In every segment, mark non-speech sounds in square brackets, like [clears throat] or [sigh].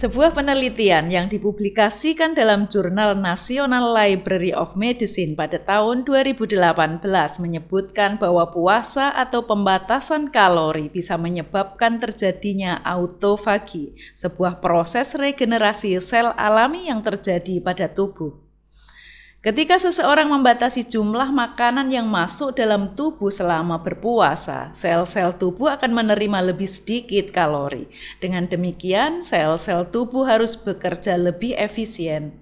Sebuah penelitian yang dipublikasikan dalam jurnal National Library of Medicine pada tahun 2018 menyebutkan bahwa puasa atau pembatasan kalori bisa menyebabkan terjadinya autofagi, sebuah proses regenerasi sel alami yang terjadi pada tubuh. Ketika seseorang membatasi jumlah makanan yang masuk dalam tubuh selama berpuasa, sel-sel tubuh akan menerima lebih sedikit kalori. Dengan demikian, sel-sel tubuh harus bekerja lebih efisien.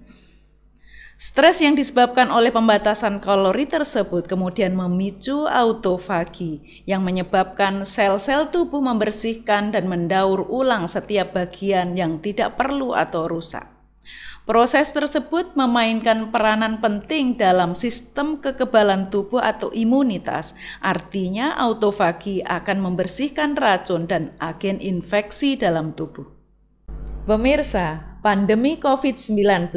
Stres yang disebabkan oleh pembatasan kalori tersebut kemudian memicu autofagi yang menyebabkan sel-sel tubuh membersihkan dan mendaur ulang setiap bagian yang tidak perlu atau rusak. Proses tersebut memainkan peranan penting dalam sistem kekebalan tubuh atau imunitas. Artinya autofagi akan membersihkan racun dan agen infeksi dalam tubuh. Pemirsa, pandemi COVID-19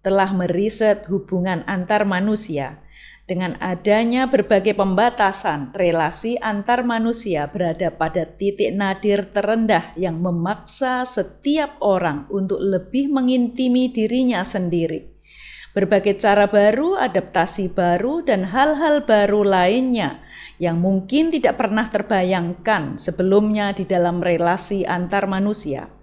telah meriset hubungan antar manusia dengan adanya berbagai pembatasan, relasi antar manusia berada pada titik nadir terendah yang memaksa setiap orang untuk lebih mengintimi dirinya sendiri. Berbagai cara baru, adaptasi baru, dan hal-hal baru lainnya yang mungkin tidak pernah terbayangkan sebelumnya di dalam relasi antar manusia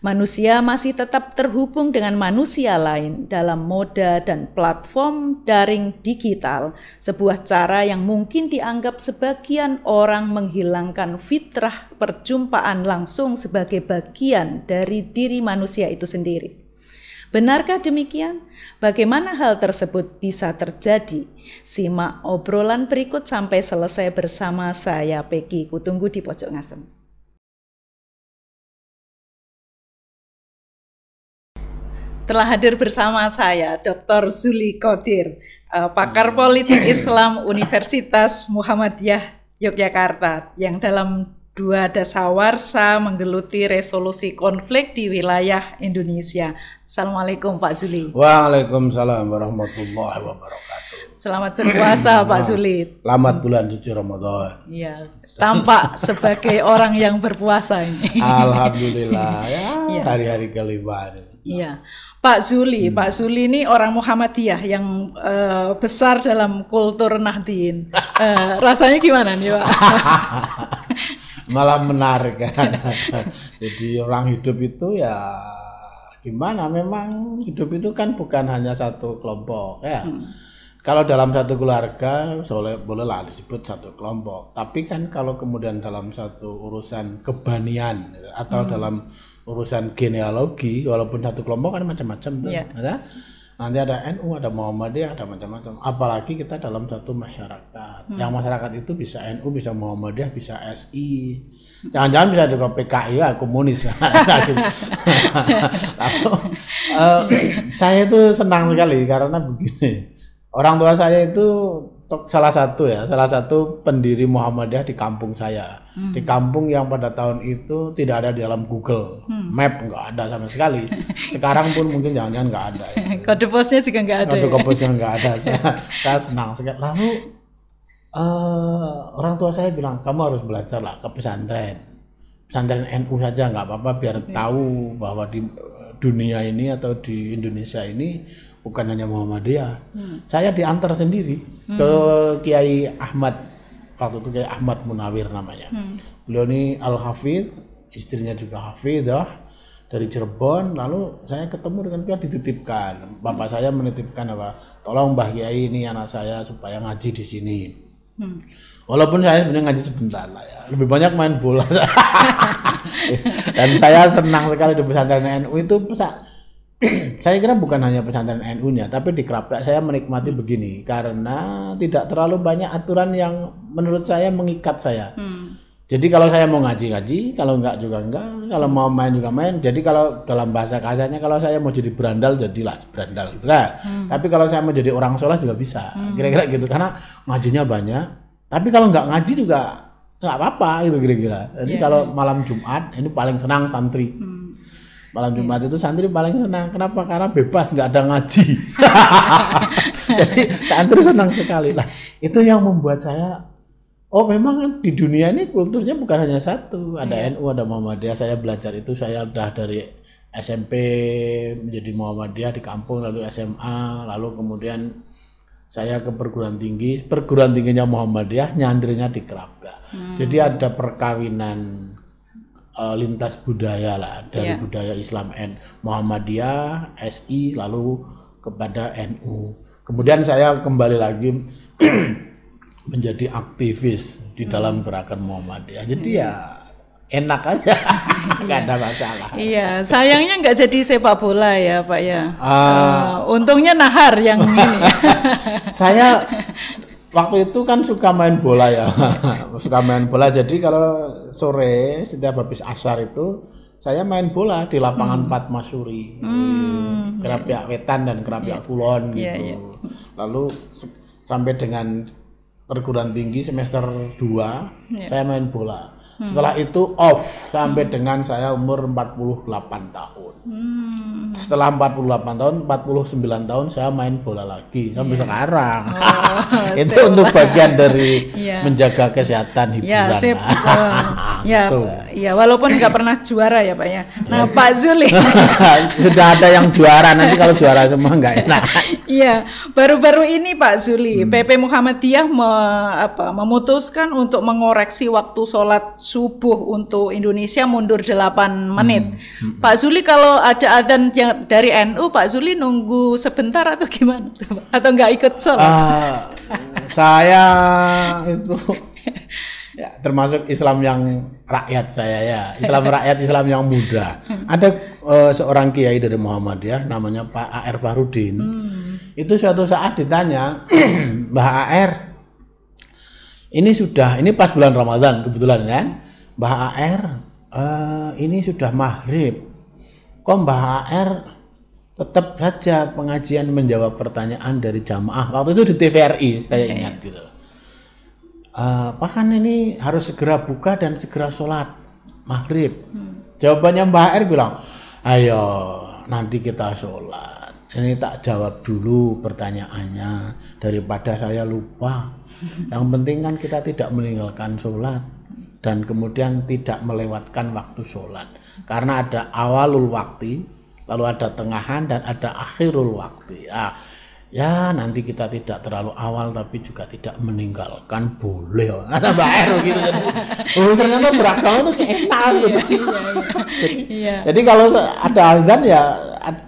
manusia masih tetap terhubung dengan manusia lain dalam moda dan platform daring digital, sebuah cara yang mungkin dianggap sebagian orang menghilangkan fitrah perjumpaan langsung sebagai bagian dari diri manusia itu sendiri. Benarkah demikian? Bagaimana hal tersebut bisa terjadi? Simak obrolan berikut sampai selesai bersama saya Peggy Kutunggu di Pojok Ngasem. Telah hadir bersama saya Dr. Zuli Kodir, uh, pakar politik Islam Universitas Muhammadiyah Yogyakarta yang dalam dua dasawarsa menggeluti resolusi konflik di wilayah Indonesia. Assalamualaikum Pak Zuli. Waalaikumsalam warahmatullahi wabarakatuh. Selamat berpuasa Pak Zuli. Selamat bulan suci Ramadan. Iya, tampak sebagai orang yang berpuasa ini. Alhamdulillah [laughs] ya iya. hari-hari kelima. Iya. Pak Zuli, hmm. Pak Zuli ini orang Muhammadiyah yang uh, besar dalam kultur Nahdien. Uh, [laughs] rasanya gimana nih Pak? [laughs] Malah menarik kan. Jadi orang hidup itu ya gimana? Memang hidup itu kan bukan hanya satu kelompok ya. Hmm. Kalau dalam satu keluarga boleh bolehlah disebut satu kelompok. Tapi kan kalau kemudian dalam satu urusan kebanian atau hmm. dalam urusan genealogi walaupun satu kelompok kan macam-macam tuh yeah. ada nanti ada NU ada Muhammadiyah ada macam-macam apalagi kita dalam satu masyarakat hmm. yang masyarakat itu bisa NU bisa Muhammadiyah bisa SI jangan-jangan bisa juga PKI ya komunis [laughs] Lalu, uh, saya itu senang sekali karena begini orang tua saya itu salah satu ya, salah satu pendiri Muhammadiyah di kampung saya. Hmm. Di kampung yang pada tahun itu tidak ada di dalam Google hmm. Map, nggak ada sama sekali. [laughs] Sekarang pun mungkin jangan-jangan nggak ada. Ya. [laughs] Kode posnya juga nggak ada. Kode ya? posnya nggak ada. [laughs] Saya, saya senang sekali. Lalu uh, orang tua saya bilang kamu harus belajar lah ke pesantren. Pesantren NU saja nggak apa-apa biar tahu bahwa di dunia ini atau di Indonesia ini bukan hanya Muhammadiyah. Hmm. Saya diantar sendiri hmm. ke Kiai Ahmad waktu itu Kiai Ahmad Munawir namanya. Hmm. Beliau ini Al Hafid, istrinya juga Hafidah dari Cirebon. Lalu saya ketemu dengan dia dititipkan. Bapak hmm. saya menitipkan apa? Tolong Mbah Kiai ini anak saya supaya ngaji di sini. Hmm. Walaupun saya sebenarnya ngaji sebentar lah ya, lebih banyak main bola. [laughs] Dan saya tenang sekali di pesantren NU itu [clears throat] saya kira bukan hanya pesantren NU-nya, tapi di Kerapia saya menikmati begini karena tidak terlalu banyak aturan yang menurut saya mengikat saya. Hmm. Jadi kalau saya mau ngaji-ngaji, kalau enggak juga enggak, kalau mau main juga main. Jadi kalau dalam bahasa kasarnya kalau saya mau jadi berandal jadilah berandal gitu kan. Hmm. Tapi kalau saya mau jadi orang sholat juga bisa. Hmm. Kira-kira gitu karena ngajinya banyak. Tapi kalau enggak ngaji juga enggak apa-apa gitu kira-kira. Jadi yeah. kalau malam Jumat ini paling senang santri. Hmm malam Jumat itu santri paling senang. Kenapa? Karena bebas, nggak ada ngaji. [laughs] Jadi santri senang sekali lah. Itu yang membuat saya, oh memang di dunia ini kulturnya bukan hanya satu. Ada yeah. NU, ada Muhammadiyah. Saya belajar itu saya udah dari SMP menjadi Muhammadiyah di kampung lalu SMA lalu kemudian saya ke perguruan tinggi perguruan tingginya Muhammadiyah nyandrinya di Kerapga jadi ada perkawinan eh, lintas budaya lah dari Iya. budaya Islam N. Muhammadiyah SI lalu kepada NU kemudian saya kembali lagi [clears throat] menjadi aktivis di dalam gerakan Muhammadiyah. Jadi ya enak aja. [laughs] Nggak ada masalah. Iya, sayangnya nggak jadi sepak bola ya Pak ya. Ah. Eh, untungnya Nahar yang ini. [laughs] saya waktu itu kan suka main bola ya. [laughs] Suka main bola. Jadi kalau sore setiap habis asar itu saya main bola di lapangan Patmasuri Kerapiak Wetan dan Kerapiak Kulon gitu. Iya, iya. lalu sampai dengan perguruan tinggi semester 2 saya main bola setelah itu off sampai dengan saya umur 48 tahun Hmm. setelah 48 tahun, 49 tahun saya main bola lagi sampai sekarang. [laughs] itu untuk bagian dari [laughs] Iya. menjaga kesehatan hiburan. Ya, sip. Eh, ya, ya walaupun nggak pernah juara ya Pak ya. Nah, Pak Zuli. [laughs] Sudah ada yang juara nanti kalau juara semua nggak enak. Iya, baru-baru ini Pak Zuli, Hmm. PP Muhammadiyah me- apa, memutuskan untuk mengoreksi waktu sholat subuh untuk Indonesia mundur 8 menit. Hmm. Pak Zuli kalau ada adzan yang dari NU, Pak Zuli nunggu sebentar atau gimana? Atau nggak ikut sholat? Ah, saya itu ya, termasuk Islam yang rakyat saya ya. Islam [laughs] rakyat Islam yang muda. Ada eh, seorang kiai dari Muhammadiyah namanya Pak AR Farudin itu suatu saat ditanya [clears throat] Mbah AR ini sudah ini pas bulan Ramadan kebetulan kan? Mbah AR eh, ini sudah maghrib. Kok Mbah AR tetap saja pengajian menjawab pertanyaan dari jamaah? Waktu itu di TVRI saya ingat gitu Eh, Pak kan ini harus segera buka dan segera sholat maghrib. Jawabannya Mbak R bilang ayo nanti kita sholat. Ini tak jawab dulu pertanyaannya daripada saya lupa. [laughs] Yang penting kan kita tidak meninggalkan sholat dan kemudian tidak melewatkan waktu sholat. Karena ada awalul waktu lalu ada tengahan dan ada akhirul waktu ya ya nanti kita tidak terlalu awal tapi juga tidak meninggalkan boleh. [laughs] Kata Mbak R gitu jadi oh ternyata beragama itu kayak enak gitu. jadi, Iya. jadi kalau ada azan ya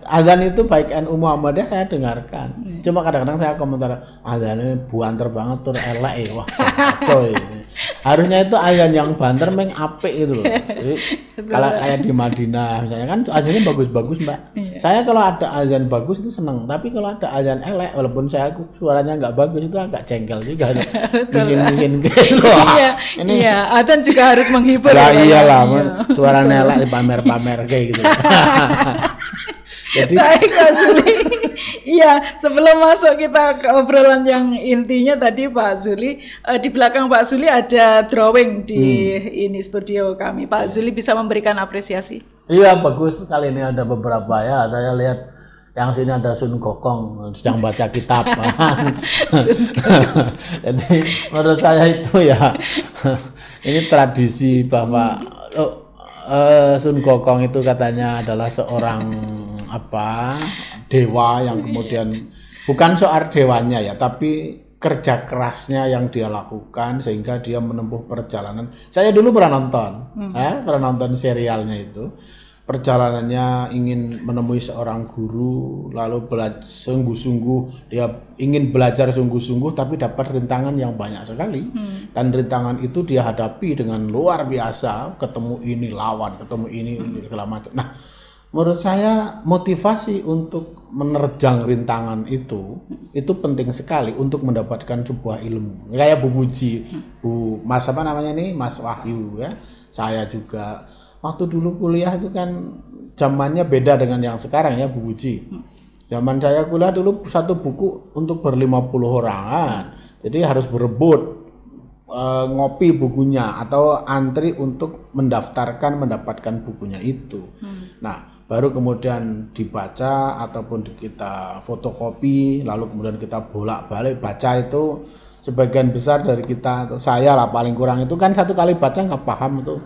azan itu baik NU Muhammadiyah saya dengarkan. Cuma kadang-kadang saya komentar azannya buanter banget tuh elek ya. Wah coy harusnya itu azan yang banter meng apik itu loh. [laughs] Kalau kayak di Madinah misalnya kan azannya bagus-bagus mbak. Saya kalau ada azan bagus itu seneng tapi kalau ada azan elek walaupun saya suaranya nggak bagus itu agak jengkel juga [laughs] mesin-mesin gitu iya, ini iya, adzan juga harus menghibur. lah ya, ya. iyalah suaranya elek pamer-pamer kayak gitu [laughs] jadi Baik Pak Zuli. Iya, sebelum masuk kita ke obrolan yang intinya tadi Pak Zuli, eh, di belakang Pak Zuli ada drawing di ini studio kami. Pak Zuli bisa memberikan apresiasi. Iya bagus sekali ini ada beberapa ya. Saya lihat yang sini ada Sun Gokong sedang baca kitab. [laughs] [laughs] Jadi menurut saya itu ya [laughs] ini tradisi bahwa oh, eh, Sun Gokong itu katanya adalah seorang apa dewa yang kemudian bukan soal dewanya ya tapi kerja kerasnya yang dia lakukan sehingga dia menempuh perjalanan. Saya dulu pernah nonton, eh, pernah nonton serialnya itu. Perjalanannya ingin menemui seorang guru, lalu belajar sungguh-sungguh dia ingin belajar sungguh-sungguh, tapi dapat rintangan yang banyak sekali. Dan rintangan itu dia hadapi dengan luar biasa, ketemu ini lawan, ketemu ini segala macam. Nah, menurut saya motivasi untuk menerjang rintangan itu itu penting sekali untuk mendapatkan sebuah ilmu. Kayak Bu Puji Bu Mas apa namanya nih Mas Wahyu ya. Saya juga. Waktu dulu kuliah itu kan zamannya beda dengan yang sekarang ya Bu Puji. Zaman saya kuliah dulu satu buku untuk berlima puluh orangan jadi harus berebut eh, ngopi bukunya atau antri untuk mendaftarkan mendapatkan bukunya itu. Nah, baru kemudian dibaca ataupun kita fotokopi, lalu kemudian kita bolak-balik baca itu sebagian besar dari kita atau saya lah paling kurang itu kan satu kali baca nggak paham itu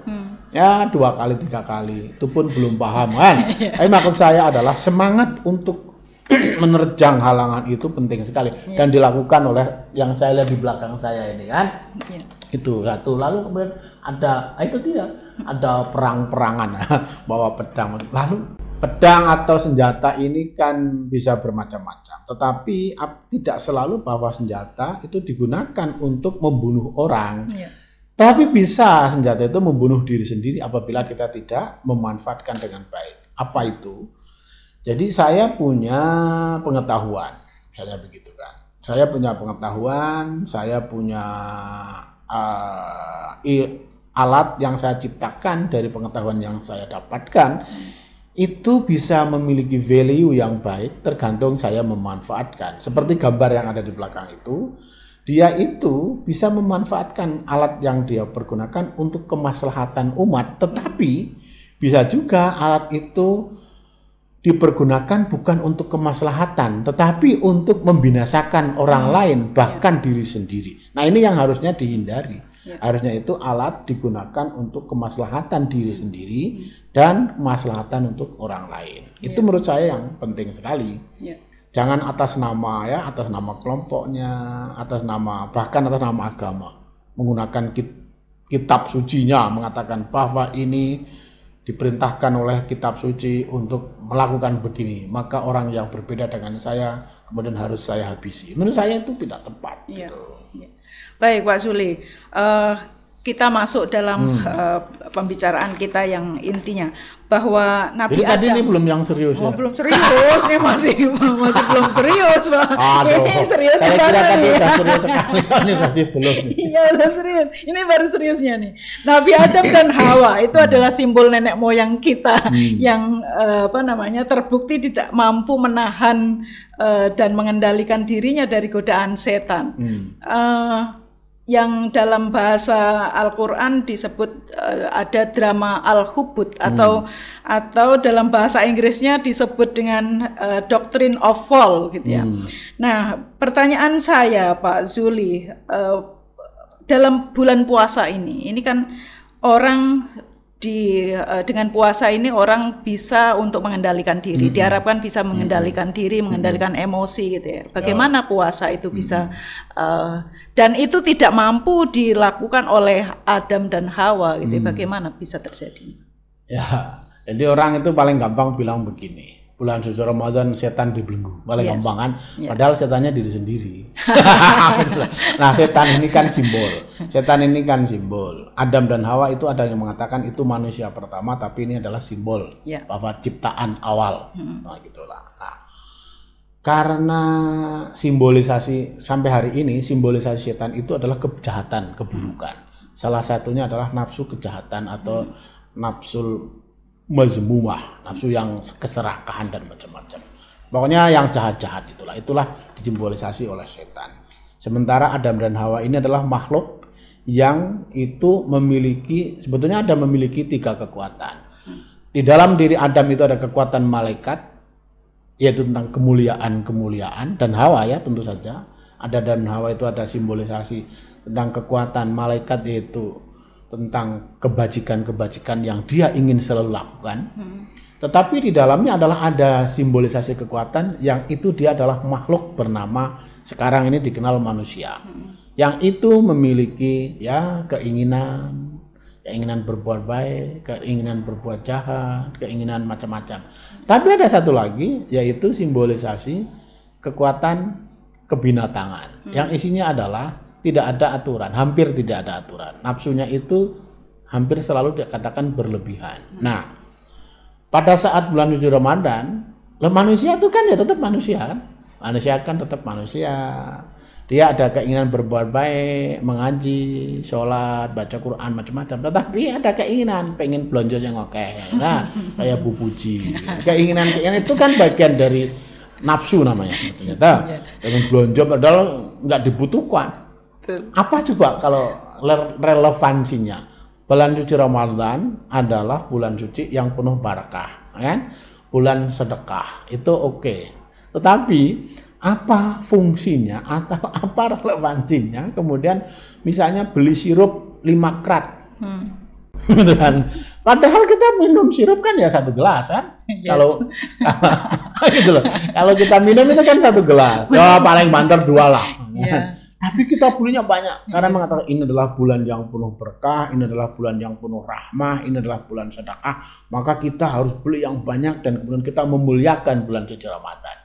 Ya dua kali tiga kali itu pun belum paham kan. [laughs] Tapi maksud saya adalah semangat untuk [clears throat] menerjang halangan itu penting sekali dan dilakukan oleh yang saya lihat di belakang saya ini kan. Ya. Itu satu lalu kemudian ada ah, itu tidak ada perang-perangan [laughs] bawa pedang. Lalu pedang atau senjata ini kan bisa bermacam-macam. Tetapi ap- tidak selalu bahwa senjata itu digunakan untuk membunuh orang. Ya. tapi bisa senjata itu membunuh diri sendiri apabila kita tidak memanfaatkan dengan baik. Apa itu? Jadi saya punya pengetahuan. Misalnya begitu kan saya punya pengetahuan saya punya uh, alat yang saya ciptakan dari pengetahuan yang saya dapatkan itu bisa memiliki value yang baik tergantung saya memanfaatkan. Seperti gambar yang ada di belakang itu, dia itu bisa memanfaatkan alat yang dia pergunakan untuk kemaslahatan umat, tetapi bisa juga alat itu dipergunakan bukan untuk kemaslahatan, tetapi untuk membinasakan orang lain, bahkan diri sendiri. Nah, ini yang harusnya dihindari. Harusnya itu alat digunakan untuk kemaslahatan diri sendiri dan kemaslahatan untuk orang lain. Itu menurut saya yang penting sekali. Ya. Jangan atas nama ya, atas nama kelompoknya, atas nama bahkan atas nama agama menggunakan kit- kitab sucinya mengatakan bahwa ini diperintahkan oleh kitab suci untuk melakukan begini, maka orang yang berbeda dengan saya kemudian harus saya habisi. Menurut saya itu tidak tepat. Iya. gitu. Ya. Baik Pak Suli, Eh, kita masuk dalam Hmm. eh, pembicaraan kita yang intinya bahwa Nabi Jadi tadi Adam ini belum yang serius Oh, ya. belum serius, ini masih [laughs] masih belum serius, Pak. Aduh, Ini serius saya kira tadi udah serius sekali, [laughs] ini masih belum. Iya, udah serius. Ini baru seriusnya nih. Nabi Adam dan Hawa itu adalah simbol nenek moyang kita yang eh, apa namanya terbukti tidak mampu menahan eh, dan mengendalikan dirinya dari godaan setan. Eh, yang dalam bahasa Al-Qur'an disebut eh, ada drama al-hubud atau atau dalam bahasa Inggrisnya disebut dengan eh, doctrine of fall gitu ya. Nah, pertanyaan saya Pak Zuli eh, dalam bulan puasa ini, ini kan orang di eh, dengan puasa ini orang bisa untuk mengendalikan diri, diharapkan bisa mengendalikan diri, mengendalikan emosi gitu ya. Bagaimana puasa itu bisa eh, dan itu tidak mampu dilakukan oleh Adam dan Hawa gitu. ya. Bagaimana bisa terjadi? Ya, jadi orang itu paling gampang bilang begini. Bulan suci Ramadan setan dibelenggu. Paling Yes. gampang kan? Padahal setannya diri sendiri. [laughs] nah, setan ini kan simbol. Setan ini kan simbol. Adam dan Hawa itu ada yang mengatakan itu manusia pertama tapi ini adalah simbol Ya. bahwa ciptaan awal. Nah, gitulah. Nah, karena simbolisasi sampai hari ini simbolisasi setan itu adalah kejahatan, keburukan. Salah satunya adalah nafsu kejahatan atau nafsu mazmumah, nafsu yang keserakahan dan macam-macam. Pokoknya yang jahat-jahat itulah, itulah disimbolisasi oleh setan. Sementara Adam dan Hawa ini adalah makhluk yang itu memiliki sebetulnya ada memiliki tiga kekuatan. Di dalam diri Adam itu ada kekuatan malaikat, yaitu tentang kemuliaan-kemuliaan dan Hawa ya tentu saja. Ada dan Hawa itu ada simbolisasi tentang kekuatan malaikat yaitu tentang kebajikan-kebajikan yang dia ingin selalu lakukan. Tetapi di dalamnya adalah ada simbolisasi kekuatan yang itu dia adalah makhluk bernama sekarang ini dikenal manusia. Yang itu memiliki ya keinginan, keinginan berbuat baik, keinginan berbuat jahat, keinginan macam-macam. Tapi ada satu lagi yaitu simbolisasi kekuatan kebinatangan yang isinya adalah tidak ada aturan, hampir tidak ada aturan. Nafsunya itu hampir selalu dikatakan berlebihan. Nah, pada saat bulan suci Ramadan, manusia itu kan ya tetap manusia kan? Manusia kan tetap manusia. Dia ada keinginan berbuat baik, mengaji, sholat, baca Quran, macam-macam. Tetapi ada keinginan, pengen belanja yang oke. Nah, kayak Bu Puji. Keinginan-keinginan itu kan bagian dari nafsu namanya sebetulnya. Nah, pengen belanja padahal nggak dibutuhkan. Apa coba kalau le- relevansinya? Bulan suci Ramadan adalah bulan suci yang penuh barakah, kan? Bulan sedekah itu oke. Tetapi apa fungsinya atau [laughs] apa relevansinya? Kemudian misalnya beli sirup 5 krat. [laughs] gitu kan. Padahal kita minum sirup kan ya satu gelas kan. Yes. Kalau [laughs] gitu loh. Kalau kita minum itu kan satu gelas. Oh, paling banter dua lah. Iya. Tapi kita belinya banyak karena mengatakan ini adalah bulan yang penuh berkah, ini adalah bulan yang penuh rahmah, ini adalah bulan sedekah, maka kita harus beli yang banyak dan kemudian kita memuliakan bulan suci Ramadan.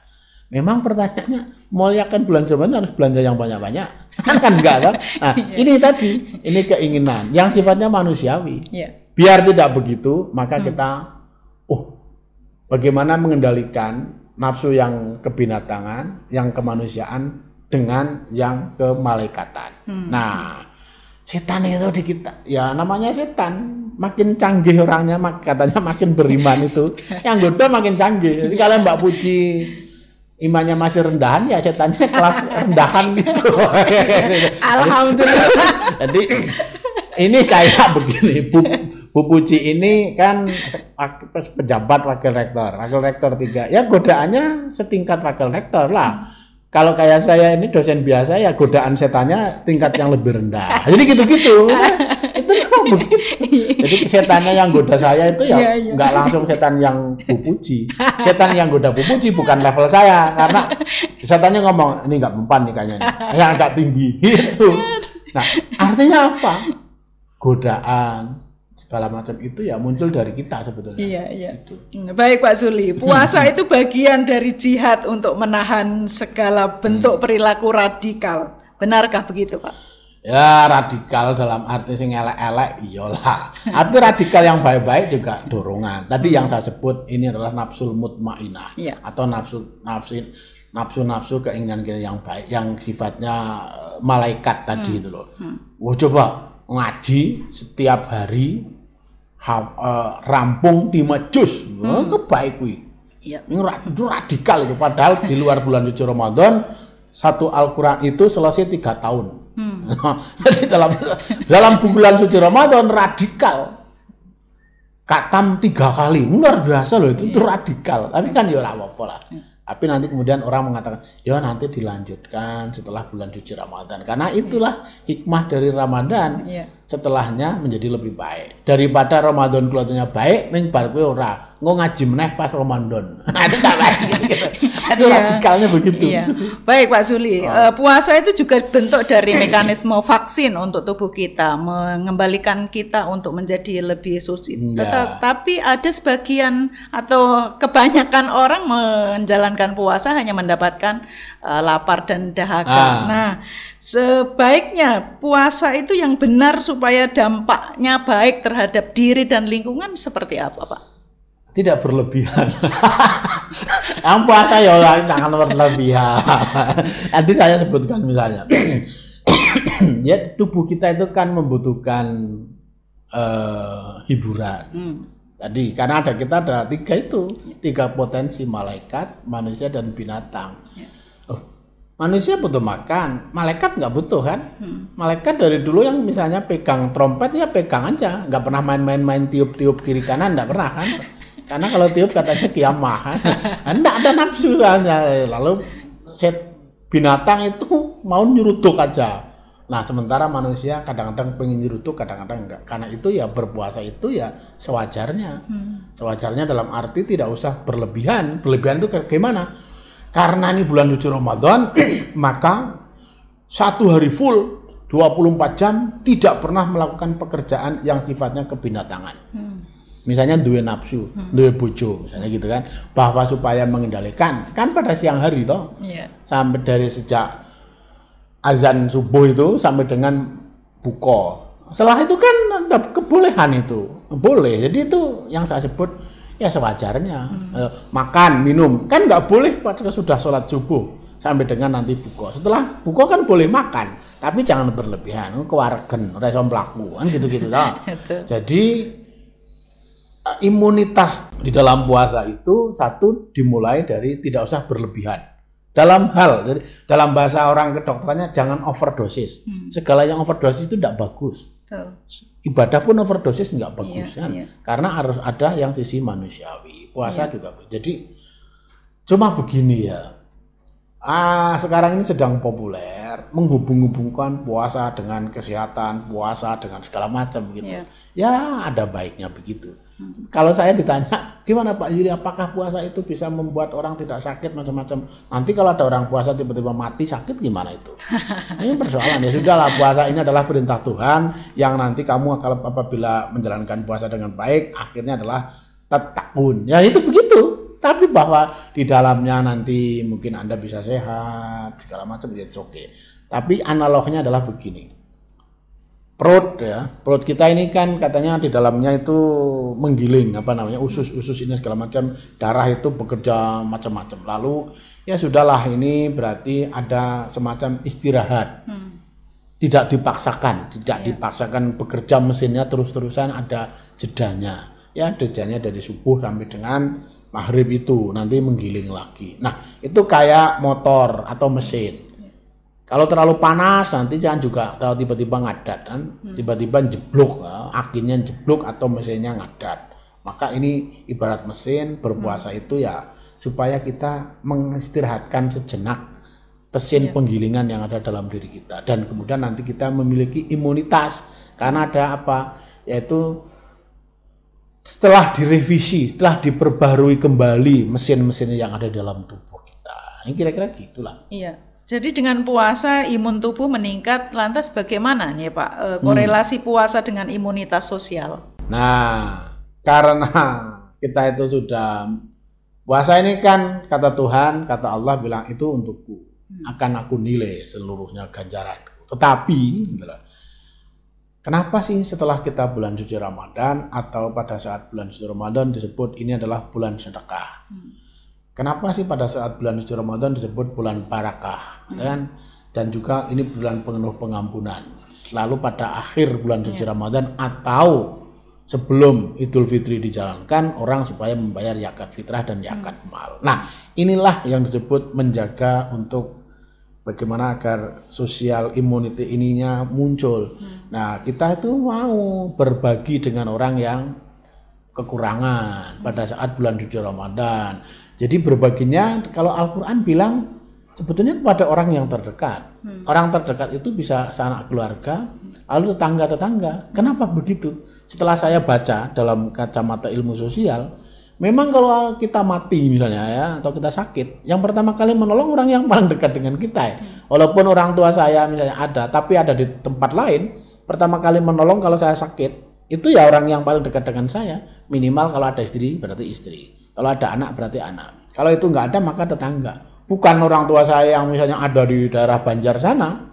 Memang pertanyaannya, memuliakan bulan suci Ramadan harus belanja yang banyak-banyak? kan enggak kan? Nah, ini tadi, ini keinginan yang sifatnya manusiawi. Iya. Biar tidak begitu, maka kita oh, bagaimana mengendalikan nafsu yang kebinatangan, yang kemanusiaan dengan yang kemalaikatan. Nah, setan itu di kita, ya namanya setan. Makin canggih orangnya, mak, katanya makin beriman [laughs] itu. Yang goda makin canggih. Jadi kalau Mbak Puji imannya masih rendahan, ya setannya kelas [laughs] rendahan gitu. [laughs] Alhamdulillah. Jadi ini kayak begini, Bu, Bu Puji ini kan pejabat wakil rektor, wakil rektor tiga. Ya godaannya setingkat wakil rektor lah. Kalau kayak saya ini dosen biasa ya godaan setannya tingkat yang lebih rendah. Jadi gitu-gitu. [laughs] Itu memang begitu. Jadi setannya yang goda saya itu ya Iya, iya. nggak langsung setan yang Bu Puji. Setan yang goda Bu Puji bukan level saya karena setannya ngomong ini nggak mempan nih kayaknya yang agak tinggi gitu. Nah, artinya apa? Godaan segala macam itu ya muncul dari kita sebetulnya. Iya, iya. Hmm, Baik Pak Suli, puasa [laughs] itu bagian dari jihad untuk menahan segala bentuk perilaku radikal. Benarkah begitu Pak? Ya radikal dalam arti sing elek-elek iyalah. [laughs] Tapi radikal yang baik-baik juga dorongan. Tadi yang saya sebut ini adalah nafsul mutmainah Iya. atau nafsu nafsu nafsu-nafsu keinginan-keinginan yang baik yang sifatnya eh, malaikat tadi itu loh. Wah coba ngaji setiap hari ha- eh, rampung di majus. Wah, kebaik kuwi. Iya. Ini radikal itu. Padahal di luar bulan suci Ramadan satu Al-Quran itu selesai tiga tahun. [laughs] Jadi dalam dalam bulan suci Ramadan radikal. Katam tiga kali luar biasa loh itu, itu radikal. Tapi kan ya apa-apa lah. Tapi nanti kemudian orang mengatakan, ya nanti dilanjutkan setelah bulan suci Ramadan. Karena itulah hikmah dari Ramadan Iya. Setelahnya menjadi lebih baik daripada Ramadan kelihatannya baik ning bar kowe ora ngo ngaji meneh pas Ramadan [laughs] itu tak baik [laughs] gitu, itu Iya. radikalnya begitu Iya. Baik Pak Suli, Eh, puasa itu juga bentuk dari mekanisme vaksin untuk tubuh kita, mengembalikan kita untuk menjadi lebih suci. Iya. Teta- Tapi ada sebagian atau kebanyakan orang menjalankan puasa hanya mendapatkan eh, lapar dan dahaga. Ah. Nah, sebaiknya puasa itu yang benar supaya dampaknya baik terhadap diri dan lingkungan seperti apa, Pak? tidak berlebihan. [laughs] Yang puasa ya jangan berlebihan. Tadi saya sebutkan misalnya. [coughs] Ya tubuh kita itu kan membutuhkan eh, hiburan. Tadi karena ada kita ada tiga itu. Tiga potensi malaikat manusia dan binatang. Oh, manusia butuh makan. Malaikat nggak butuh kan? Malaikat dari dulu yang misalnya pegang trompet ya pegang aja. Nggak pernah main-main main tiup-tiup kiri kanan nggak pernah kan? Karena kalau tiup katanya kiamah nggak ada nafsu soalnya. Lalu set binatang itu mau nyeruduk aja. Nah, sementara manusia kadang-kadang pengen nyeruduk, kadang-kadang enggak. Karena itu ya berpuasa itu ya sewajarnya. Sewajarnya dalam arti tidak usah berlebihan. Berlebihan itu kayak gimana? Karena ini bulan suci Ramadan, [clears throat] maka satu hari full 24 jam tidak pernah melakukan pekerjaan yang sifatnya kebinatangan. Misalnya duwe nafsu, duwe bojo, misalnya gitu kan. Bahwa supaya mengendalikan, kan pada siang hari toh Iya. sampai dari sejak azan subuh itu sampai dengan buko. Setelah itu kan ada kebolehan itu, boleh. Jadi itu yang saya sebut ya sewajarnya. Eh, makan, minum kan nggak boleh pada sudah sholat subuh sampai dengan nanti buko. Setelah buko kan boleh makan, tapi jangan berlebihan. Kewargen, resom pelaku kan gitu-gitu toh. [laughs] Betul. Jadi eh, imunitas di dalam puasa itu satu dimulai dari tidak usah berlebihan. Dalam hal, jadi dalam bahasa orang kedokterannya jangan overdosis. Segala yang overdosis itu tidak bagus. Betul. Ibadah pun overdosis nggak bagus Iya, kan? iya. Karena harus ada yang sisi manusiawi. Puasa juga. begitu. Jadi cuma begini ya. Ah, sekarang ini sedang populer menghubung-hubungkan puasa dengan kesehatan, puasa dengan segala macam gitu. Iya. Ya ada baiknya begitu. Kalau saya ditanya, gimana Pak Yuri, apakah puasa itu bisa membuat orang tidak sakit macam-macam? Nanti kalau ada orang puasa tiba-tiba mati sakit gimana itu? [laughs] Ini persoalan ya sudahlah puasa ini adalah perintah Tuhan yang nanti kamu kalau apabila menjalankan puasa dengan baik akhirnya adalah tetakun. Ya itu begitu. Tapi bahwa di dalamnya nanti mungkin Anda bisa sehat segala macam itu oke. Okay. Tapi analognya adalah begini perut ya. Perut kita ini kan katanya di dalamnya itu menggiling apa namanya usus-usus ini segala macam. Darah itu bekerja macam-macam. Lalu ya sudahlah ini berarti ada semacam istirahat. Hmm. tidak dipaksakan tidak yeah. dipaksakan bekerja mesinnya terus-terusan ada jedanya. Ya jedanya dari subuh sampai dengan maghrib itu nanti menggiling lagi. Nah itu kayak motor atau mesin kalau terlalu panas nanti jangan juga kalau tiba-tiba ngadat kan, hmm. tiba-tiba jeblok, ya, akhirnya jeblok atau mesinnya ngadat. Maka ini ibarat mesin berpuasa hmm. itu ya supaya kita mengistirahatkan sejenak mesin yeah. penggilingan yang ada dalam diri kita dan kemudian nanti kita memiliki imunitas karena ada apa yaitu setelah direvisi, setelah diperbarui kembali mesin-mesin yang ada dalam tubuh kita. Ini kira-kira gitulah. Iya. Jadi dengan puasa imun tubuh meningkat, lantas bagaimana nih Pak e, korelasi hmm. puasa dengan imunitas sosial? Nah, karena kita itu sudah puasa ini kan kata Tuhan, kata Allah bilang itu untukku, hmm. akan aku nilai seluruhnya ganjaran. Tetapi, kenapa sih setelah kita bulan suci Ramadan atau pada saat bulan suci Ramadan disebut ini adalah bulan sedekah? Hmm Kenapa sih pada saat bulan suci Ramadan disebut bulan barakah, hmm. kan? Dan juga ini bulan penuh pengampunan. Lalu pada akhir bulan suci ya. Ramadan atau sebelum Idul Fitri dijalankan, orang supaya membayar zakat fitrah dan zakat hmm. mal. Nah, inilah yang disebut menjaga untuk bagaimana agar sosial immunity ininya muncul. Hmm. Nah, kita itu mau berbagi dengan orang yang kekurangan pada saat bulan suci Ramadan jadi berbaginya kalau Al-Quran bilang sebetulnya kepada orang yang terdekat. Hmm. Orang terdekat itu bisa sanak keluarga, lalu tetangga-tetangga. Kenapa begitu? Setelah saya baca dalam kacamata ilmu sosial, memang kalau kita mati misalnya ya atau kita sakit, yang pertama kali menolong orang yang paling dekat dengan kita ya. Hmm. Walaupun orang tua saya misalnya ada, tapi ada di tempat lain, pertama kali menolong kalau saya sakit, itu ya orang yang paling dekat dengan saya. Minimal kalau ada istri berarti istri. Kalau ada anak berarti anak. Kalau itu nggak ada maka tetangga. Bukan orang tua saya yang misalnya ada di daerah Banjar sana.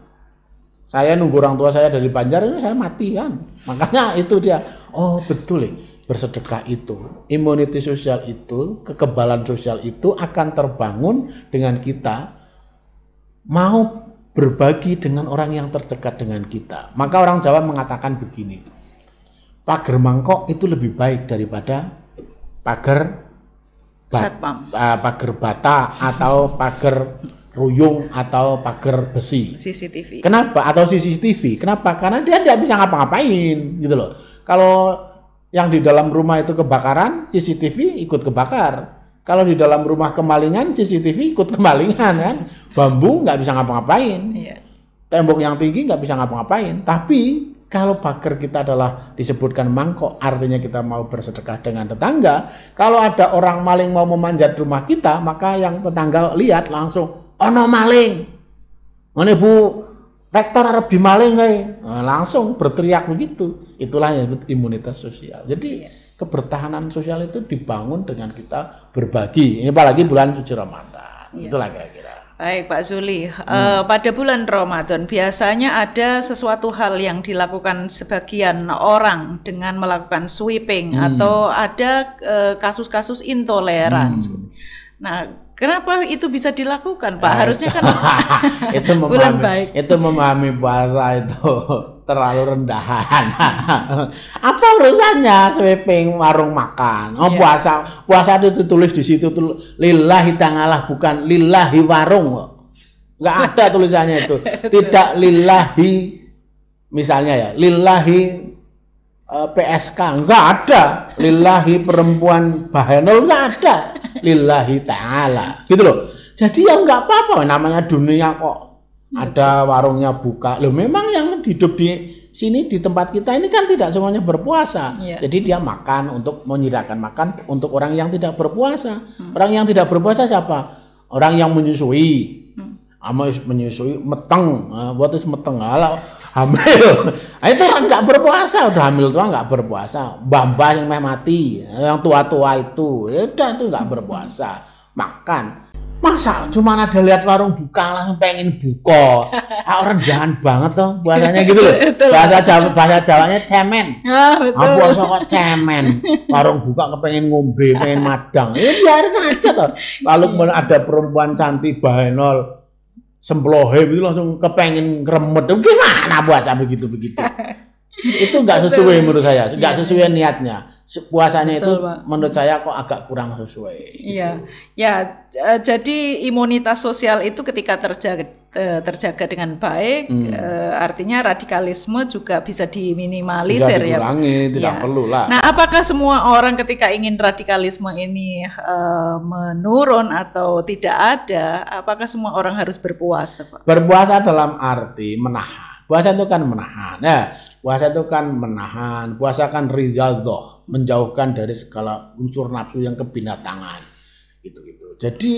Saya nunggu orang tua saya dari Banjar ini saya mati kan. Makanya itu dia. Oh betul ya. Bersedekah itu, imuniti sosial itu, kekebalan sosial itu akan terbangun dengan kita mau berbagi dengan orang yang terdekat dengan kita. Maka orang Jawa mengatakan begini, pagar mangkok itu lebih baik daripada pagar. Uh, pagar bata atau pagar ruyung atau pagar besi. CCTV. Kenapa? Atau CCTV. Kenapa? Karena dia tidak bisa ngapa-ngapain gitu loh. Kalau yang di dalam rumah itu kebakaran, CCTV ikut kebakar. Kalau di dalam rumah kemalingan, CCTV ikut kemalingan kan. Bambu nggak bisa ngapa-ngapain. Iya. Tembok yang tinggi nggak bisa ngapa-ngapain. Tapi kalau pagar kita adalah disebutkan mangkok, artinya kita mau bersedekah dengan tetangga. Kalau ada orang maling mau memanjat rumah kita, maka yang tetangga lihat langsung, ono maling. Mana bu, rektor Arab dimaling Nah, langsung berteriak begitu. Itulah yang disebut imunitas sosial. Jadi iya. kebertahanan sosial itu dibangun dengan kita berbagi. Ini apalagi bulan suci Ramadan. Iya. Itulah kira-kira. Baik Pak Zuli, hmm. uh, pada bulan Ramadan biasanya ada sesuatu hal yang dilakukan sebagian orang dengan melakukan sweeping hmm. atau ada eh, kasus-kasus uh, intoleran. Hmm. Nah, kenapa itu bisa dilakukan Pak? Nah, Harusnya kan [laughs] itu memahami, bulan baik. Itu memahami puasa itu terlalu rendahan. [laughs] Apa urusannya sweeping warung makan? Oh, yeah. puasa puasa itu tulis di situ tuh lillahi ta'ala bukan lillahi warung. Enggak ada tulisannya itu. [laughs] Tidak lillahi misalnya ya, lillahi uh, eh, PSK enggak ada. Lillahi perempuan Bahenol enggak ada. Lillahi ta'ala. Gitu loh. Jadi ya enggak apa-apa namanya dunia kok ada warungnya buka. Loh memang yang hidup di sini di tempat kita ini kan tidak semuanya berpuasa. Iya. Jadi dia makan untuk menyediakan makan untuk orang yang tidak berpuasa. Orang yang tidak berpuasa siapa? Orang yang menyusui. Ama menyusui meteng, buat itu meteng ala hamil. [laughs] Nah, itu orang nggak berpuasa, udah hamil tua nggak berpuasa. Mbah-mbah yang meh mati, yang tua-tua itu, ya udah itu nggak berpuasa. Makan, Masa cuma ada lihat warung buka langsung pengen buka. [laughs] Ah, orang jahan banget tuh bahasanya gitu loh. [laughs] Bahasa Jawa bahasa Jawanya cemen. Ah, betul. Aku puasa kok cemen. Warung buka kepengen ngombe, pengen madang. Ya biarin aja toh. Lalu kemudian ada perempuan cantik bahenol semplohe gitu langsung kepengen kremet. Gimana puasa begitu-begitu? [laughs] itu nggak sesuai menurut saya, nggak sesuai niatnya. Puasanya. Betul, itu Pak. menurut saya kok agak kurang sesuai. Iya, ya. eh, jadi imunitas sosial itu ketika terjaga eh, terjaga dengan baik, Hmm. eh, artinya radikalisme juga bisa Bisa diminimalisir ya. Pak. dikurangi, tidak Ya. perlu lah. Nah, apakah semua orang ketika ingin radikalisme ini eh, menurun atau tidak ada, apakah semua orang harus berpuasa, Pak? Berpuasa dalam arti menahan. Puasa itu kan menahan. Ya, puasa itu kan menahan. Puasa kan riyadhah, menjauhkan dari segala unsur nafsu yang kebinatangan. Gitu gitu. Jadi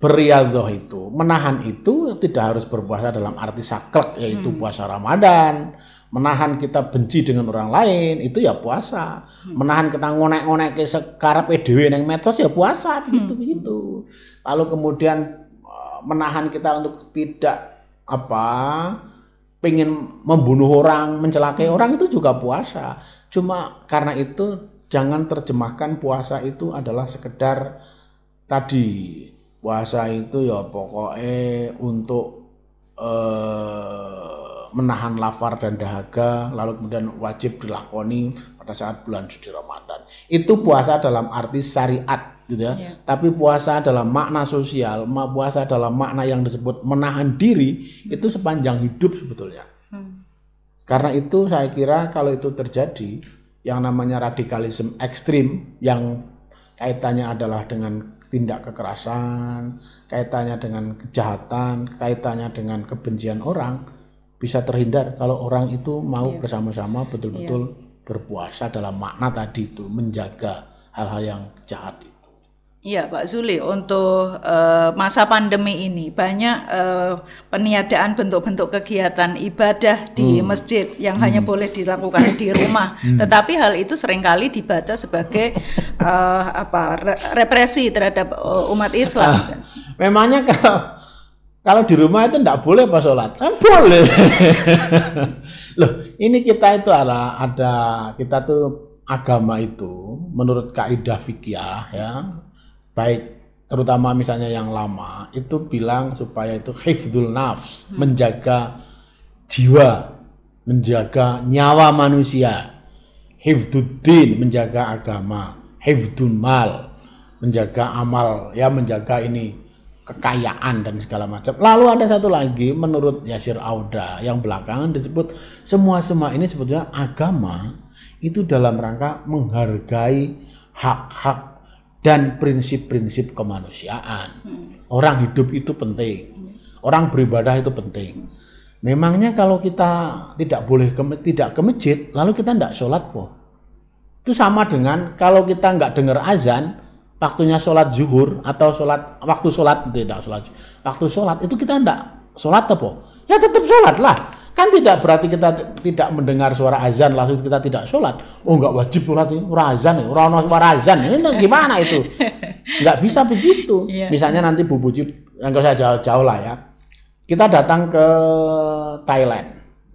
berriyadhah itu, menahan itu tidak harus berpuasa dalam arti saklek yaitu puasa Ramadan. Menahan kita benci dengan orang lain itu ya puasa. Menahan kita ngonek-ngonek ke sekarang PDW yang medsos ya puasa begitu begitu. Lalu kemudian eh, menahan kita untuk tidak apa pengen membunuh orang, mencelakai orang itu juga puasa. Cuma karena itu jangan terjemahkan puasa itu adalah sekedar tadi puasa itu ya pokoknya untuk eh, menahan lapar dan dahaga lalu kemudian wajib dilakoni pada saat bulan suci Ramadan. Itu puasa dalam arti syariat gitu ya. Iya. Tapi puasa dalam makna sosial, puasa dalam makna yang disebut menahan diri itu sepanjang hidup sebetulnya. Karena itu saya kira kalau itu terjadi yang namanya radikalisme ekstrim yang kaitannya adalah dengan tindak kekerasan, kaitannya dengan kejahatan, kaitannya dengan kebencian orang bisa terhindar kalau orang itu mau bersama-sama betul-betul berpuasa dalam makna tadi itu menjaga hal-hal yang jahat. Iya Pak Zuli, untuk eh, masa pandemi ini banyak eh, peniadaan bentuk-bentuk kegiatan ibadah di masjid yang hanya boleh dilakukan di rumah. [coughs] Tetapi hal itu sering kali dibaca sebagai [laughs] eh, apa re- represi terhadap eh, umat Islam. Memangnya [laughs] kalau kalau di rumah itu enggak boleh apa sholat? Eh, boleh. [laughs] Loh, ini kita itu ada ada kita tuh agama itu menurut kaidah fikih ya, baik terutama misalnya yang lama itu bilang supaya itu hifdzul nafs, menjaga jiwa, menjaga nyawa manusia. Hifduddin menjaga agama, hifdun mal menjaga amal, ya menjaga ini kekayaan dan segala macam. Lalu ada satu lagi menurut Yasir Auda yang belakangan disebut semua semua ini sebetulnya agama itu dalam rangka menghargai hak-hak dan prinsip-prinsip kemanusiaan. Orang hidup itu penting. Orang beribadah itu penting. Memangnya kalau kita tidak boleh ke, tidak ke masjid, lalu kita tidak sholat po. Itu sama dengan kalau kita nggak dengar azan, waktunya sholat zuhur atau sholat waktu sholat tidak sholat waktu sholat itu kita ndak sholat apa? Ya tetap sholat lah. Kan tidak berarti kita tidak mendengar suara azan langsung kita tidak sholat. Oh nggak wajib sholat ini, ora azan nih, ora suara azan. Ini gimana itu? Nggak bisa begitu. Iya. Misalnya nanti Bu Buci, yang saya jauh-jauh lah ya. Kita datang ke Thailand,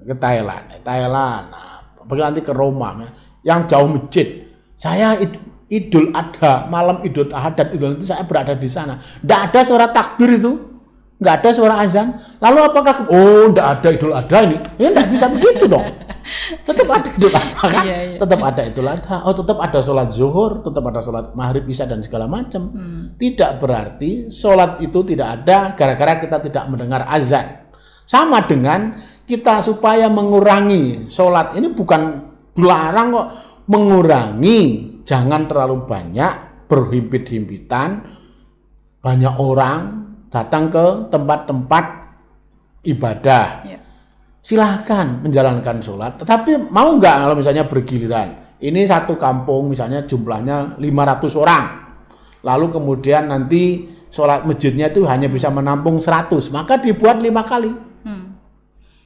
ke Thailand, Thailand. Nah, nanti ke Roma, yang jauh masjid. Saya id- Idul Adha, malam Idul Adha dan Idul itu saya berada di sana. Tidak ada suara takbir itu, nggak ada suara azan. Lalu apakah oh tidak ada Idul Adha ini? Ya nggak bisa begitu dong. Tetap ada Idul Adha kan? Iya, iya. Tetap ada Idul Adha. Oh tetap ada sholat zuhur, tetap ada sholat maghrib, isya dan segala macam. Tidak berarti sholat itu tidak ada gara-gara kita tidak mendengar azan. Sama dengan kita supaya mengurangi sholat ini bukan dilarang kok mengurangi jangan terlalu banyak berhimpit-himpitan banyak orang datang ke tempat-tempat ibadah. Ya. Silahkan menjalankan sholat. Tetapi mau nggak kalau misalnya bergiliran? Ini satu kampung misalnya jumlahnya 500 orang. Lalu kemudian nanti sholat masjidnya itu hanya bisa menampung 100. Maka dibuat lima kali. Hmm.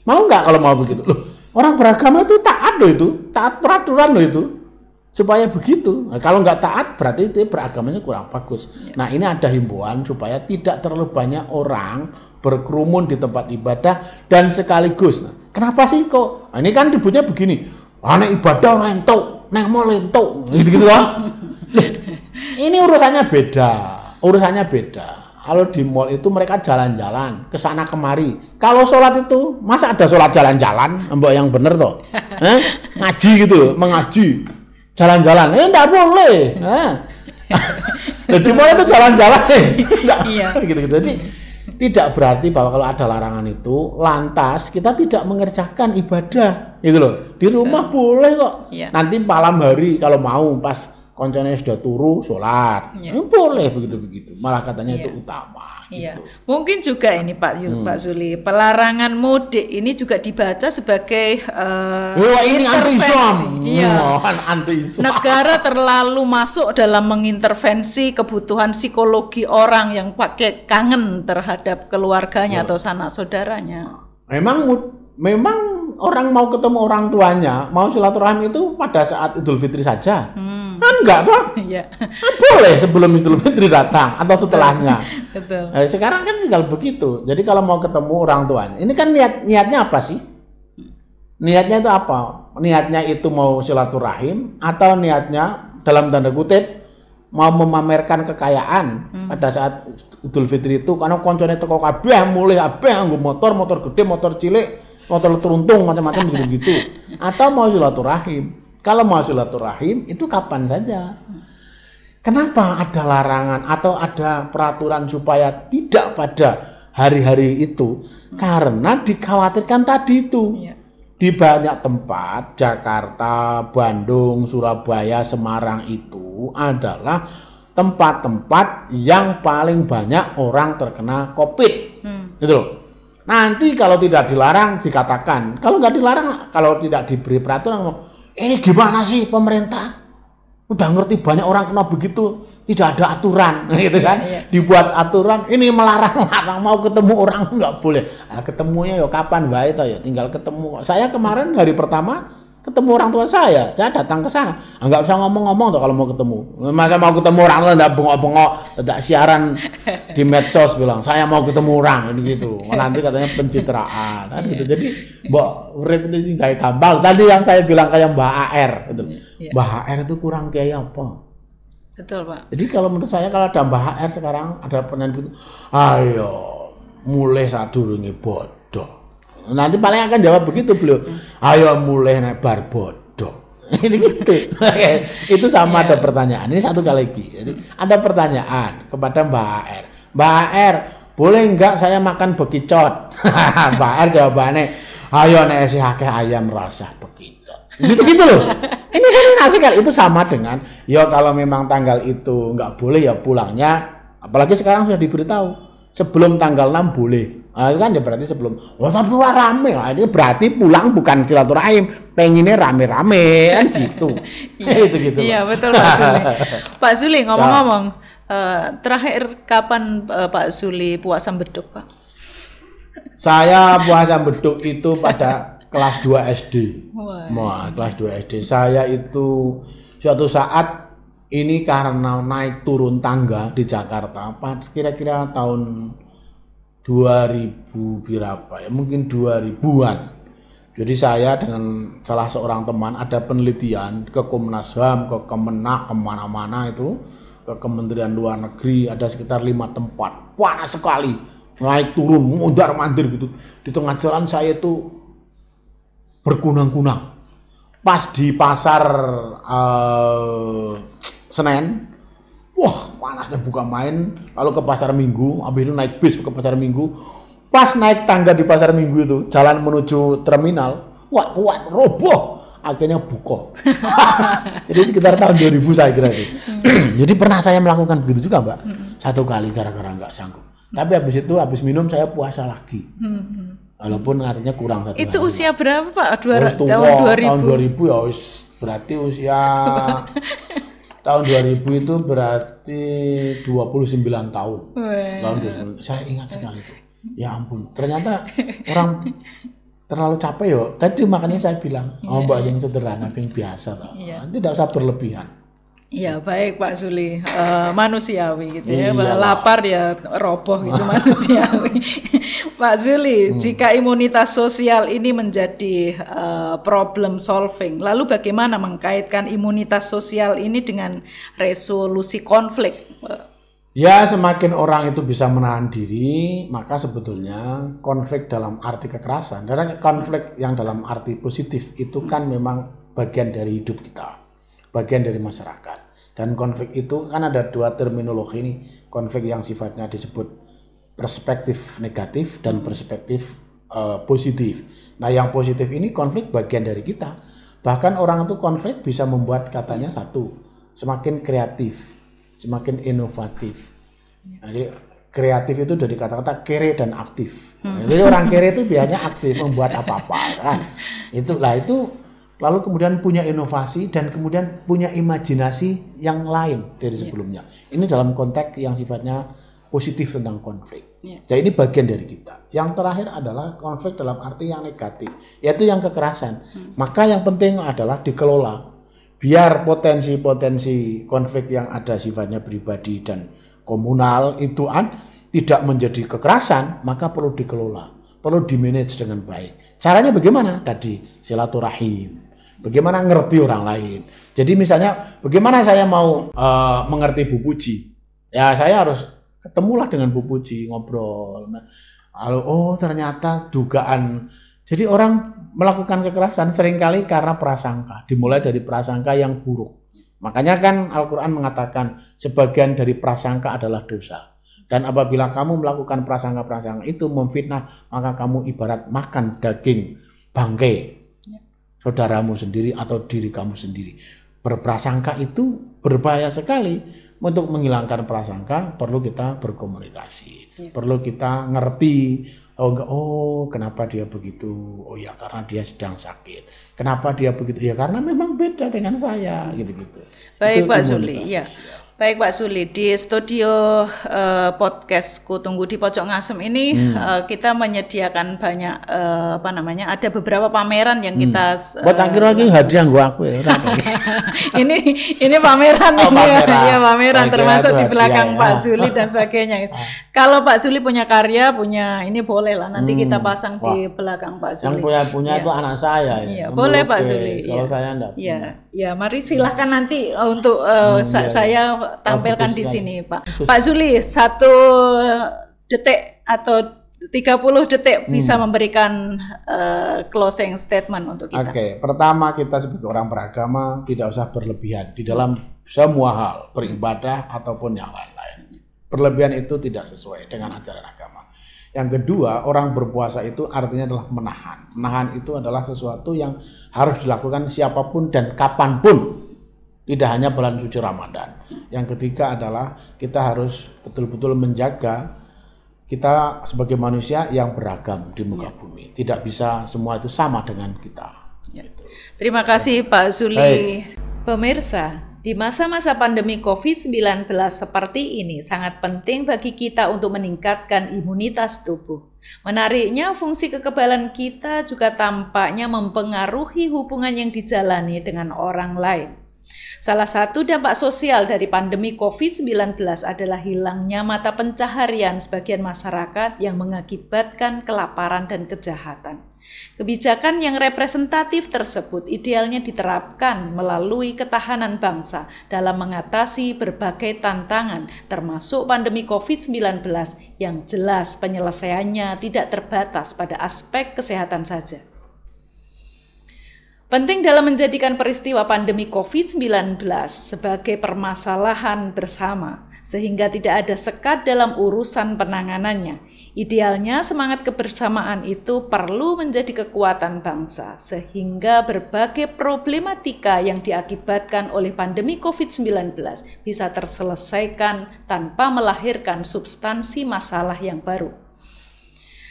Mau nggak kalau mau begitu? Loh, orang beragama itu taat loh itu, taat peraturan loh itu. Supaya begitu. Nah, kalau nggak taat berarti itu beragamanya kurang bagus. Nah ini ada himbauan supaya tidak terlalu banyak orang berkerumun di tempat ibadah dan sekaligus. Nah, kenapa sih kok? Nah, ini kan dibuatnya begini. Aneh ibadah lentok, neng mau lentok, gitu gitu loh. ini urusannya beda, urusannya beda. Kalau di mall itu mereka jalan-jalan ke sana kemari. Kalau sholat itu masa ada sholat jalan-jalan, mbak yang bener toh? [laughs] Eh? Ngaji gitu, mengaji, jalan-jalan. Eh enggak boleh. Eh. Nah, [laughs] di mall itu jalan-jalan, enggak Iya. gitu-gitu. Jadi tidak berarti bahwa kalau ada larangan itu lantas kita tidak mengerjakan ibadah gitu loh. Di rumah boleh kok. Iya. Nanti malam hari kalau mau pas koncone sudah turu sholat Iya. Eh, boleh begitu begitu malah katanya Iya. itu utama Iya, gitu. mungkin juga ini Pak Yu, Hmm. Pak Zuli, pelarangan mudik ini juga dibaca sebagai eh, Wah ini anti Islam. Iya. anti Islam. Negara terlalu masuk dalam mengintervensi kebutuhan psikologi orang yang pakai kangen terhadap keluarganya atau sanak saudaranya. Memang memang orang mau ketemu orang tuanya, mau silaturahmi itu pada saat Idul Fitri saja. Kan enggak toh? [laughs] Iya, Kan boleh sebelum Idul Fitri datang atau setelahnya. [laughs] betul. Eh, sekarang kan tinggal begitu. Jadi kalau mau ketemu orang tuanya, ini kan niat niatnya apa sih? Niatnya itu apa? Niatnya itu mau silaturahim atau niatnya dalam tanda kutip mau memamerkan kekayaan pada saat Idul Fitri itu karena koncone teko kabeh mulai kabeh nggo motor, motor gede, motor cilik, motor teruntung macam-macam begitu-gitu. [laughs] Atau mau silaturahim. Kalau mau silaturahim itu kapan saja. Kenapa ada larangan atau ada peraturan supaya tidak pada hari-hari itu? Karena dikhawatirkan tadi itu. Iya. Di banyak tempat, Jakarta, Bandung, Surabaya, Semarang itu adalah tempat-tempat yang paling banyak orang terkena COVID. Hmm. Gitu loh. Nanti kalau tidak dilarang dikatakan, kalau nggak dilarang, kalau tidak diberi peraturan, ini gimana sih pemerintah? Udah ngerti banyak orang kena begitu, tidak ada aturan, [laughs] gitu kan? iya. Dibuat aturan, ini melarang-larang mau ketemu orang nggak boleh. Nah, ketemunya ya kapan baik ya, tinggal ketemu. Saya kemarin hari pertama ketemu orang tua saya, saya datang ke sana. Ah, nggak usah ngomong-ngomong tuh kalau mau ketemu. Maka mau ketemu orang tuh nggak bengok-bengok, tidak siaran di medsos bilang saya mau ketemu orang gitu. Nanti katanya pencitraan, kan gitu. Jadi Mbak Urip itu kayak gampang. Tadi yang saya bilang kayak Mbak AR, gitu. Iya. Mbak AR itu kurang kayak apa? Betul, Pak. Jadi kalau menurut saya kalau ada Mbak HR sekarang ada begitu, ayo mulai saat durunge bodoh. Nanti paling akan jawab begitu beliau. Ayo mulai naik bar bodoh. [laughs] Ini gitu. Itu sama ada pertanyaan. Ini satu kali lagi. Jadi ada pertanyaan kepada Mbak HR. Mbak HR, boleh enggak saya makan bekicot? [laughs] Mbak HR jawabannya, ayo nek sih akeh ayam rasa bekicot. Gitu gitu loh. Ini kan asik kali. Itu sama dengan, ya kalau memang tanggal itu nggak boleh ya pulangnya. Apalagi sekarang sudah diberitahu sebelum tanggal 6 boleh. Nah, itu kan ya berarti sebelum. Oh tapi wah rame. Nah, ini berarti pulang bukan silaturahim, pengennya rame-rame kan gitu. [laughs] itu gitu. Iya, betul Pak Zuli. [laughs] Pak Zuli ngomong-ngomong, eh, terakhir kapan eh, Pak Zuli puasa beduk, Pak? Saya puasa beduk itu pada kelas 2 SD. Wah. Wah, kelas 2 SD. Saya itu suatu saat ini karena naik turun tangga di Jakarta, kira-kira tahun 2000 berapa ya? Mungkin 2000-an. Jadi saya dengan salah seorang teman ada penelitian ke Komnas HAM, ke Kemenak, ke mana-mana itu, ke Kementerian Luar Negeri, ada sekitar lima tempat. Panas sekali, naik turun, mundar mandir gitu. Di tengah jalan saya itu berkunang-kunang. Pas di pasar eh, Senen, wah panasnya buka main. Lalu ke pasar Minggu, habis itu naik bis ke pasar Minggu. Pas naik tangga di pasar Minggu itu, jalan menuju terminal, wah kuat roboh. Akhirnya buka. [laughs] Jadi sekitar tahun 2000 saya kira itu. [clears throat] Jadi pernah saya melakukan begitu juga, Mbak. Satu kali gara-gara nggak sanggup. Tapi habis itu habis minum saya puasa lagi. Walaupun artinya kurang satu Itu hari. usia berapa Pak? Dua, tua, tahun 2000. tahun 2000 ya wis berarti usia [laughs] tahun 2000 itu berarti 29 tahun. Weh. Tahun 2000. Saya ingat sekali itu. Ya ampun, ternyata orang terlalu capek yo. Tadi makanya saya bilang, oh mbak sing sederhana, sing biasa toh. Iya. Tidak usah berlebihan. Iya baik Pak Suli, Eh, manusiawi gitu ya, Iya, lapar ya roboh gitu [laughs] manusiawi. [laughs] Pak Suli, Hmm. jika imunitas sosial ini menjadi eh, problem solving, lalu bagaimana mengkaitkan imunitas sosial ini dengan resolusi konflik? Ya, semakin orang itu bisa menahan diri, maka sebetulnya konflik dalam arti kekerasan, karena konflik yang dalam arti positif itu kan memang bagian dari hidup kita, bagian dari masyarakat. Dan konflik itu kan ada dua terminologi ini, konflik yang sifatnya disebut perspektif negatif dan perspektif eh, positif. Nah, yang positif ini konflik bagian dari kita. Bahkan orang itu konflik bisa membuat katanya satu, semakin kreatif, semakin inovatif. Jadi kreatif itu dari kata-kata kere dan aktif. Jadi orang kere itu biasanya aktif membuat apa-apa kan. Itulah itu lalu kemudian punya inovasi dan kemudian punya imajinasi yang lain dari sebelumnya. Ini dalam konteks yang sifatnya positif tentang konflik. Iya. Jadi ini bagian dari kita. Yang terakhir adalah konflik dalam arti yang negatif, yaitu yang kekerasan. Maka yang penting adalah dikelola. Biar potensi-potensi konflik yang ada sifatnya pribadi dan komunal itu an, tidak menjadi kekerasan, maka perlu dikelola, perlu dimanage dengan baik. Caranya bagaimana? Tadi silaturahim. Bagaimana ngerti orang lain. Jadi misalnya bagaimana saya mau eh, mengerti Bu Puji? Ya saya harus ketemulah dengan Bu Puji ngobrol. Nah, Lalu oh ternyata dugaan. Jadi orang melakukan kekerasan sering kali karena prasangka, dimulai dari prasangka yang buruk. Makanya kan Al-Qur'an mengatakan sebagian dari prasangka adalah dosa. Dan apabila kamu melakukan prasangka-prasangka itu memfitnah, maka kamu ibarat makan daging bangkai saudaramu sendiri atau diri kamu sendiri. Berprasangka itu berbahaya sekali. Untuk menghilangkan prasangka perlu kita berkomunikasi, perlu kita ngerti. Oh enggak, oh kenapa dia begitu? Oh ya karena dia sedang sakit. Kenapa dia begitu? Ya karena memang beda dengan saya, gitu-gitu. Baik Itu Pak Suli, ya. Baik Pak Suli, di studio eh, podcastku tunggu di pojok ngasem ini Hmm. eh, kita menyediakan banyak eh, apa namanya? Ada beberapa pameran yang kita eh, Kok tak kira lagi hadiah gua aku ya. [laughs] ini ini pameran Oh, ini ya, pameran. ya pameran kira termasuk di belakang hadiah, Pak ya. Suli dan sebagainya. [laughs] Kalau Pak Suli punya karya, punya ini boleh lah nanti kita pasang di belakang Pak Hmm. Yang Suli. punya punya itu anak saya ya. Iya, boleh, Pak. Suli, Kalau iya. saya enggak. Ya, ya, mari silahkan nanti uh, untuk uh, sa- saya tampilkan Hmm, iya, bagus di sini, Pak. Pak Zuli, satu detik atau 30 detik Hmm. bisa memberikan uh, closing statement untuk kita. Oke, pertama kita sebagai orang beragama tidak usah berlebihan di dalam semua hal, beribadah ataupun yang lain-lain. Berlebihan itu tidak sesuai dengan ajaran agama. Yang kedua, orang berpuasa itu artinya adalah menahan. Menahan itu adalah sesuatu yang harus dilakukan siapa pun dan kapan pun. Tidak hanya bulan suci Ramadan. Yang ketiga adalah kita harus betul-betul menjaga kita sebagai manusia yang beragam di muka bumi. Tidak bisa semua itu sama dengan kita. Gitu. Terima kasih Pak Zuli. Pemirsa, di masa-masa pandemi COVID-19 seperti ini sangat penting bagi kita untuk meningkatkan imunitas tubuh. Menariknya, fungsi kekebalan kita juga tampaknya mempengaruhi hubungan yang dijalani dengan orang lain. Salah satu dampak sosial dari pandemi COVID-19 adalah hilangnya mata pencaharian sebagian masyarakat yang mengakibatkan kelaparan dan kejahatan. Kebijakan yang representatif tersebut idealnya diterapkan melalui ketahanan bangsa dalam mengatasi berbagai tantangan, termasuk pandemi COVID-19 yang jelas penyelesaiannya tidak terbatas pada aspek kesehatan saja. Penting dalam menjadikan peristiwa pandemi COVID-19 sebagai permasalahan bersama, sehingga tidak ada sekat dalam urusan penanganannya. Idealnya, semangat kebersamaan itu perlu menjadi kekuatan bangsa, sehingga berbagai problematika yang diakibatkan oleh pandemi COVID-19 bisa terselesaikan tanpa melahirkan substansi masalah yang baru.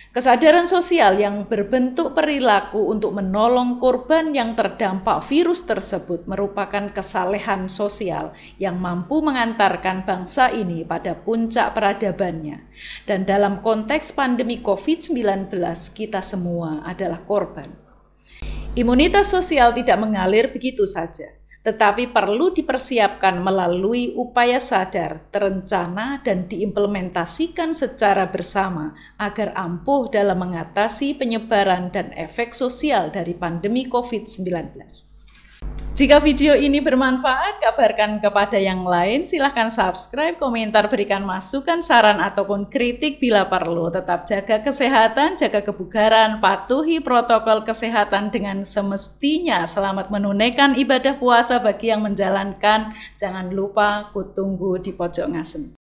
Kesadaran sosial yang berbentuk perilaku untuk menolong korban yang terdampak virus tersebut merupakan kesalehan sosial yang mampu mengantarkan bangsa ini pada puncak peradabannya. Dan dalam konteks pandemi COVID-19, kita semua adalah korban. Imunitas sosial tidak mengalir begitu saja tetapi perlu dipersiapkan melalui upaya sadar, terencana, dan diimplementasikan secara bersama agar ampuh dalam mengatasi penyebaran dan efek sosial dari pandemi COVID-19. Jika video ini bermanfaat, kabarkan kepada yang lain. Silahkan subscribe, komentar, berikan masukan, saran, ataupun kritik bila perlu. Tetap jaga kesehatan, jaga kebugaran, patuhi protokol kesehatan dengan semestinya. Selamat menunaikan ibadah puasa bagi yang menjalankan. Jangan lupa kutunggu di pojok ngasem.